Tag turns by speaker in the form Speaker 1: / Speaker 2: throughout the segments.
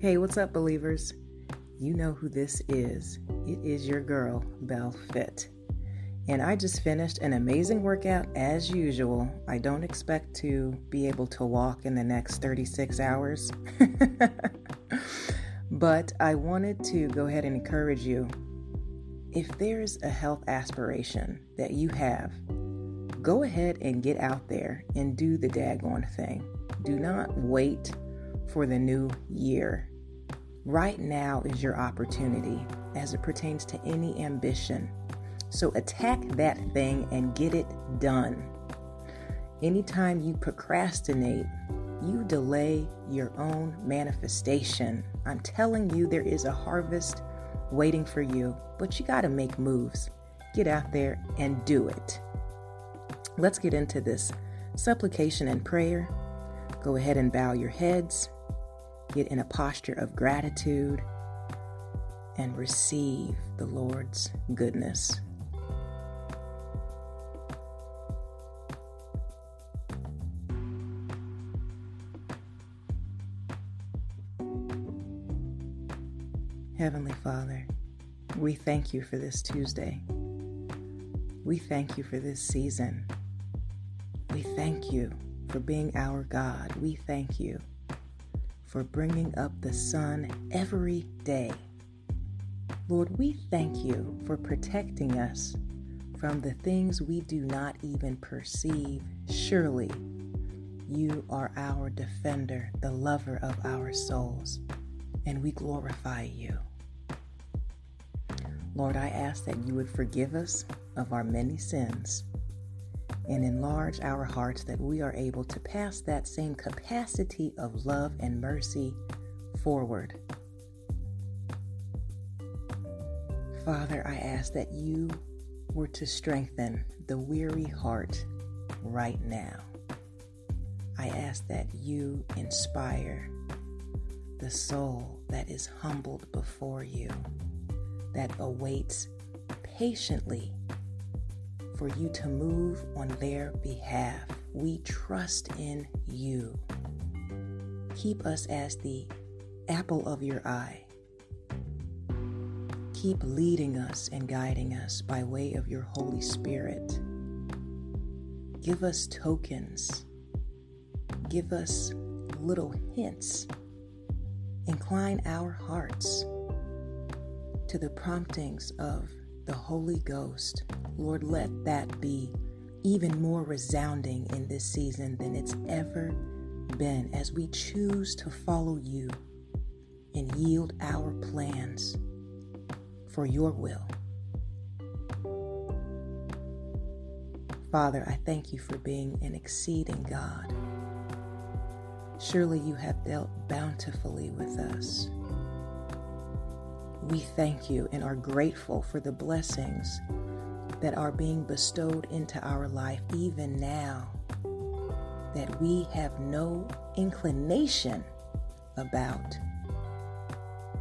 Speaker 1: Hey, what's up, believers? You know who this is. It is your girl, Belle Fit. And I just finished an amazing workout as usual. I don't expect to be able to walk in the next 36 hours. but I wanted to go ahead and encourage you. If there's a health aspiration that you have, go ahead and get out there and do the daggone thing. Do not wait for the new year. Right now is your opportunity as it pertains to any ambition. So attack that thing and get it done. Anytime you procrastinate, you delay your own manifestation. I'm telling you, there is a harvest waiting for you, but you got to make moves. Get out there and do it. Let's get into this supplication and prayer. Go ahead and bow your heads get in a posture of gratitude and receive the Lord's goodness. Heavenly Father, we thank you for this Tuesday. We thank you for this season. We thank you for being our God. We thank you for bringing up the sun every day. Lord, we thank you for protecting us from the things we do not even perceive. Surely, you are our defender, the lover of our souls, and we glorify you. Lord, I ask that you would forgive us of our many sins and enlarge our hearts that we are able to pass that same capacity of love and mercy forward. Father, I ask that you were to strengthen the weary heart right now. I ask that you inspire the soul that is humbled before you, that awaits patiently for you to move on their behalf. We trust in you. Keep us as the apple of your eye. Keep leading us and guiding us by way of your Holy Spirit. Give us tokens. Give us little hints. Incline our hearts to the promptings of the Holy Ghost Lord, let that be even more resounding in this season than it's ever been as we choose to follow you and yield our plans for your will. Father, I thank you for being an exceeding God. Surely you have dealt bountifully with us. We thank you and are grateful for the blessings that are being bestowed into our life even now that we have no inclination about.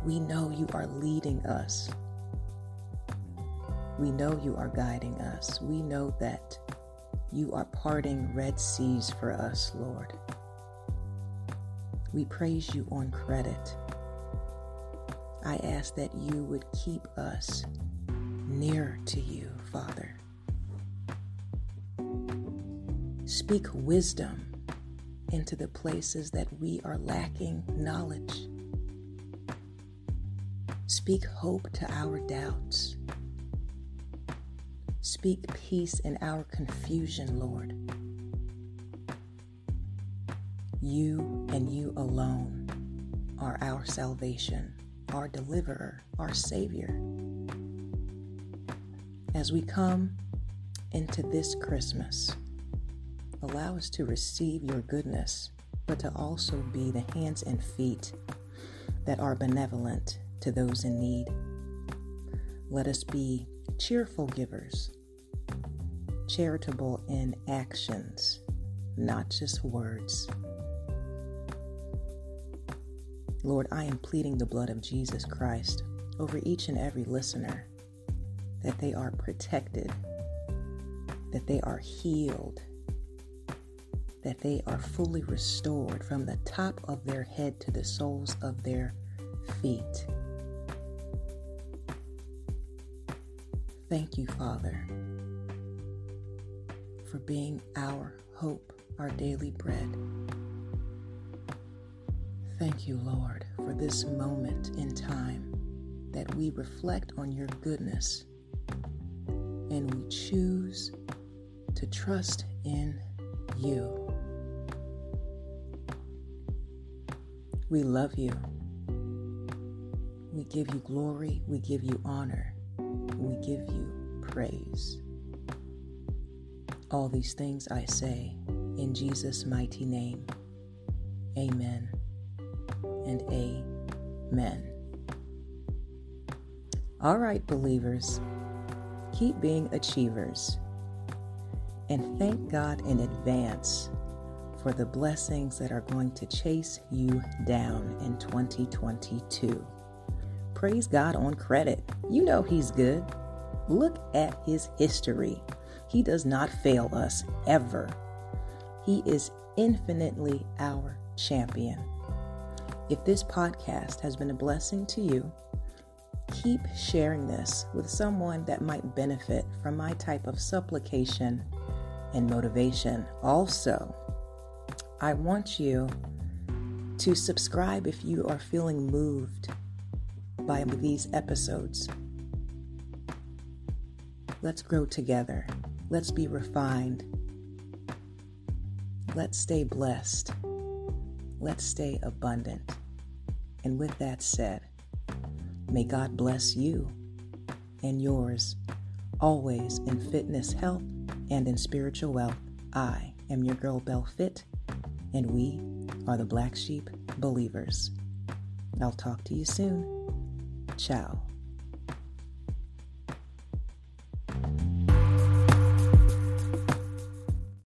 Speaker 1: We know you are leading us. We know you are guiding us. We know that you are parting red seas for us, Lord. We praise you on credit. I ask that you would keep us near to you. Father. Speak wisdom into the places that we are lacking knowledge. Speak hope to our doubts. Speak peace in our confusion, Lord. You and you alone are our salvation, our deliverer, our Savior as we come into this Christmas, allow us to receive your goodness, but to also be the hands and feet that are benevolent to those in need. Let us be cheerful givers, charitable in actions, not just words. Lord, I am pleading the blood of Jesus Christ over each and every listener that they are protected, that they are healed, that they are fully restored from the top of their head to the soles of their feet. Thank you, Father, for being our hope, our daily bread. Thank you, Lord, for this moment in time that we reflect on your goodness and we choose to trust in you. We love you. We give you glory. We give you honor. We give you praise. All these things I say in Jesus' mighty name. Amen and amen. All right, believers, keep being achievers. And thank God in advance for the blessings that are going to chase you down in 2022. Praise God on credit. You know He's good. Look at His history. He does not fail us ever. He is infinitely our champion. If this podcast has been a blessing to you, keep sharing this with someone that might benefit from my type of supplication and motivation. Also, I want you to subscribe if you are feeling moved by these episodes. Let's grow together. Let's be refined. Let's stay blessed. Let's stay abundant. And with that said, may God bless you and yours always in fitness, health, and in spiritual wealth. I am your girl Belle Fit, and we are the Black Sheep Believers. I'll talk to you soon. Ciao.